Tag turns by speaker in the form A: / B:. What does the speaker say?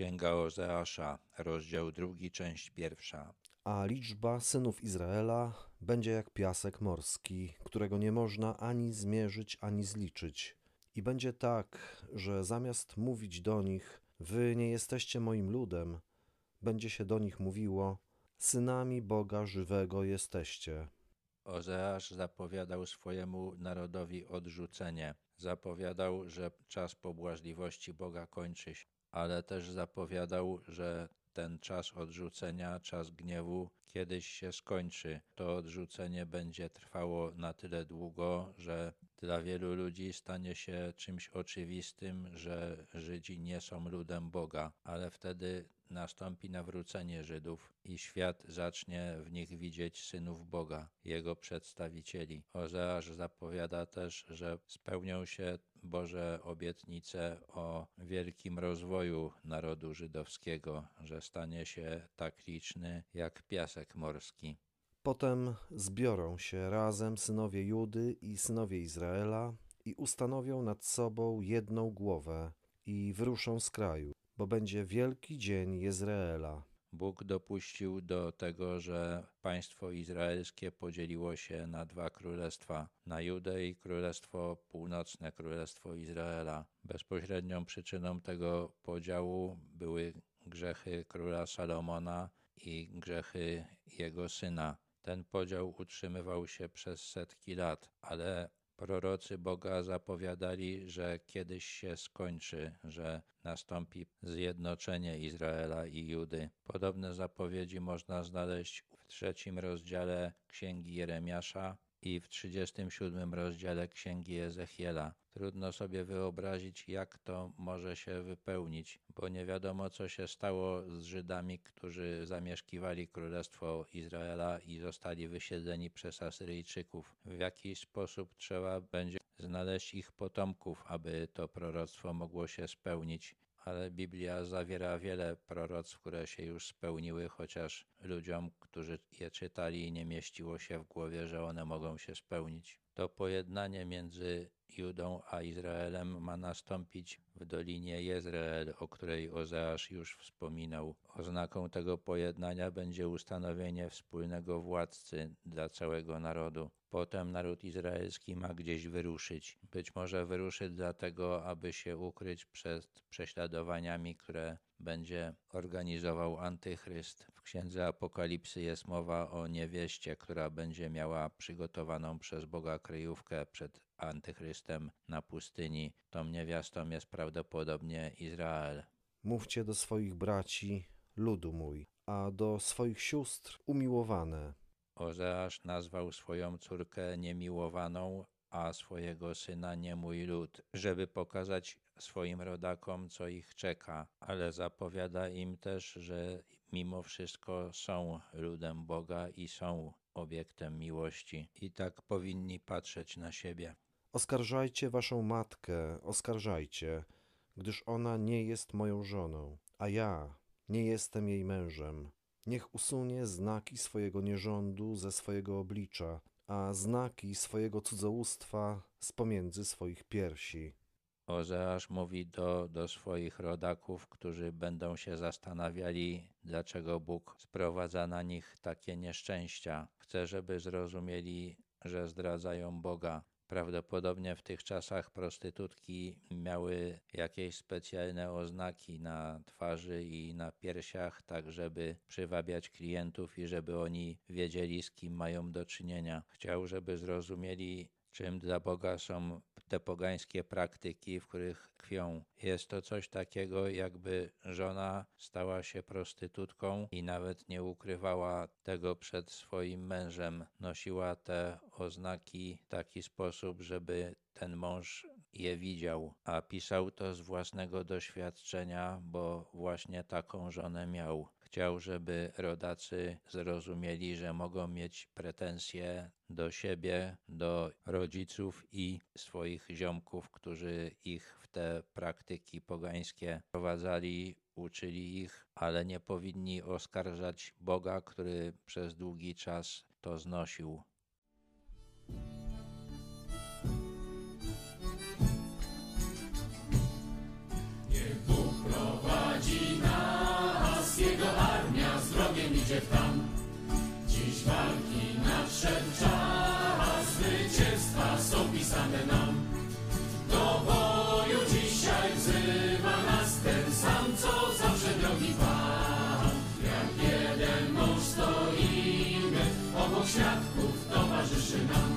A: Księga Ozeasza, rozdział drugi, część pierwsza.
B: A liczba synów Izraela będzie jak piasek morski, którego nie można ani zmierzyć, ani zliczyć. I będzie tak, że zamiast mówić do nich, wy nie jesteście moim ludem, będzie się do nich mówiło, synami Boga żywego jesteście.
A: Ozeasz zapowiadał swojemu narodowi odrzucenie. Zapowiadał, że czas pobłażliwości Boga kończy się, ale też zapowiadał, że ten czas odrzucenia, czas gniewu kiedyś się skończy. To odrzucenie będzie trwało na tyle długo, że dla wielu ludzi stanie się czymś oczywistym, że Żydzi nie są ludem Boga, ale wtedy nastąpi nawrócenie Żydów i świat zacznie w nich widzieć synów Boga, jego przedstawicieli. Ozeasz zapowiada też, że spełnią się Boże obietnice o wielkim rozwoju narodu żydowskiego, że stanie się tak liczny jak piasek morski.
B: Potem zbiorą się razem synowie Judy i synowie Izraela i ustanowią nad sobą jedną głowę i wyruszą z kraju, bo będzie wielki dzień Jezreela.
A: Bóg dopuścił do tego, że państwo izraelskie podzieliło się na dwa królestwa, na Judę i królestwo północne, królestwo Izraela. Bezpośrednią przyczyną tego podziału były grzechy króla Salomona i grzechy jego syna. Ten podział utrzymywał się przez setki lat, ale prorocy Boga zapowiadali, że kiedyś się skończy, że nastąpi zjednoczenie Izraela i Judy. Podobne zapowiedzi można znaleźć w trzecim rozdziale Księgi Jeremiasza i w 37 rozdziale Księgi Ezechiela. Trudno sobie wyobrazić, jak to może się wypełnić, bo nie wiadomo, co się stało z Żydami, którzy zamieszkiwali Królestwo Izraela i zostali wysiedzeni przez Asyryjczyków. W jakiś sposób trzeba będzie znaleźć ich potomków, aby to proroctwo mogło się spełnić ale Biblia zawiera wiele proroctw, które się już spełniły, chociaż ludziom, którzy je czytali, nie mieściło się w głowie, że one mogą się spełnić. To pojednanie między Judą a Izraelem ma nastąpić w dolinie Jezreel, o której Ozeasz już wspominał. Oznaką tego pojednania będzie ustanowienie wspólnego władcy dla całego narodu. Potem naród izraelski ma gdzieś wyruszyć. Być może wyruszy dlatego, aby się ukryć przed prześladowaniami, które będzie organizował Antychryst. W księdze Apokalipsy jest mowa o niewieście, która będzie miała przygotowaną przez Boga kryjówkę przed Antychrystem na pustyni. Tą niewiastą jest prawdopodobnie Izrael.
B: Mówcie do swoich braci, ludu mój, a do swoich sióstr umiłowane.
A: Ozeasz nazwał swoją córkę niemiłowaną, a swojego syna nie mój lud, żeby pokazać swoim rodakom, co ich czeka, ale zapowiada im też, że mimo wszystko są ludem Boga i są obiektem miłości i tak powinni patrzeć na siebie.
B: Oskarżajcie waszą matkę, oskarżajcie, gdyż ona nie jest moją żoną, a ja nie jestem jej mężem. Niech usunie znaki swojego nierządu ze swojego oblicza, a znaki swojego cudzołóstwa z pomiędzy swoich piersi.
A: Ozeasz mówi do, do swoich rodaków, którzy będą się zastanawiali, dlaczego Bóg sprowadza na nich takie nieszczęścia. Chce, żeby zrozumieli, że zdradzają Boga. Prawdopodobnie w tych czasach prostytutki miały jakieś specjalne oznaki na twarzy i na piersiach, tak żeby przywabiać klientów i żeby oni wiedzieli, z kim mają do czynienia. Chciał, żeby zrozumieli, czym dla Boga są te pogańskie praktyki, w których tkwią. Jest to coś takiego, jakby żona stała się prostytutką i nawet nie ukrywała tego przed swoim mężem. Nosiła te oznaki w taki sposób, żeby ten mąż je widział, a pisał to z własnego doświadczenia, bo właśnie taką żonę miał. Chciał, żeby rodacy zrozumieli, że mogą mieć pretensje do siebie, do rodziców i swoich ziomków, którzy ich w te praktyki pogańskie prowadzali, uczyli ich, ale nie powinni oskarżać Boga, który przez długi czas to znosił.
C: Tam. Dziś walki nadszedł czas, zwycięstwa są pisane nam. Do boju dzisiaj wzywa nas ten sam, co zawsze drogi Pan. Jak jeden mąż stoimy, obok świadków towarzyszy nam.